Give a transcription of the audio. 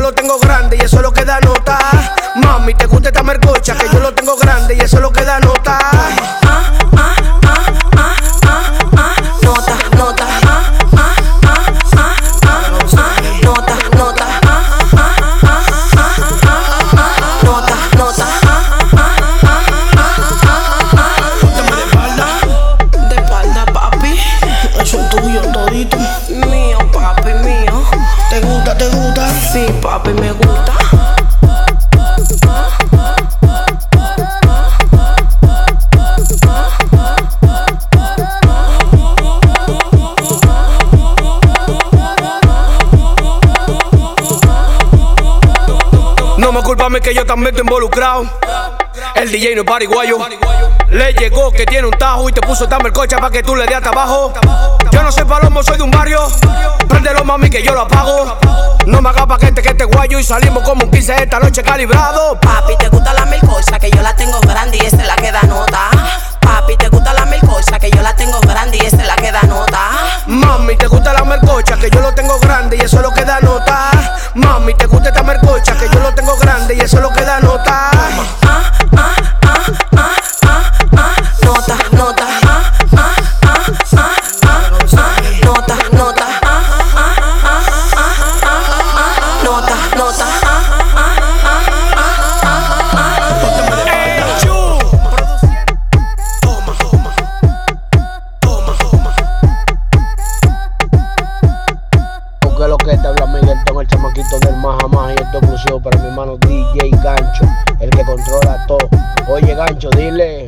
lo tengo grande y eso es lo que da nota. Mami, te gusta esta mercocha, que yo lo tengo grande y eso es lo que da. Nota, Sí, papi, me gusta. No me culpa a mí que yo también estoy involucrado. El DJ no es pariguayo. Le llegó que tiene un tajo y te puso tan mercocha para que tú le des hasta abajo. Yo no soy palomo, soy de un barrio. Préndelo, mami, que yo lo apago. No me hagas paquete que este guayo y salimos como un 15 esta noche calibrado. Papi, te gusta la mil cosas que yo la tengo grande y esa es la que da nota. Papi, te gusta la cosas que yo la tengo grande y esa es la que da nota. Mami, te gusta la mercocha, que yo lo tengo grande y eso es lo que da nota. Mami, te gusta esta mercocha, que yo lo tengo grande y eso es lo que da. Nota, Y esto es exclusivo para mi hermano DJ Gancho, el que controla todo. Oye Gancho, dile.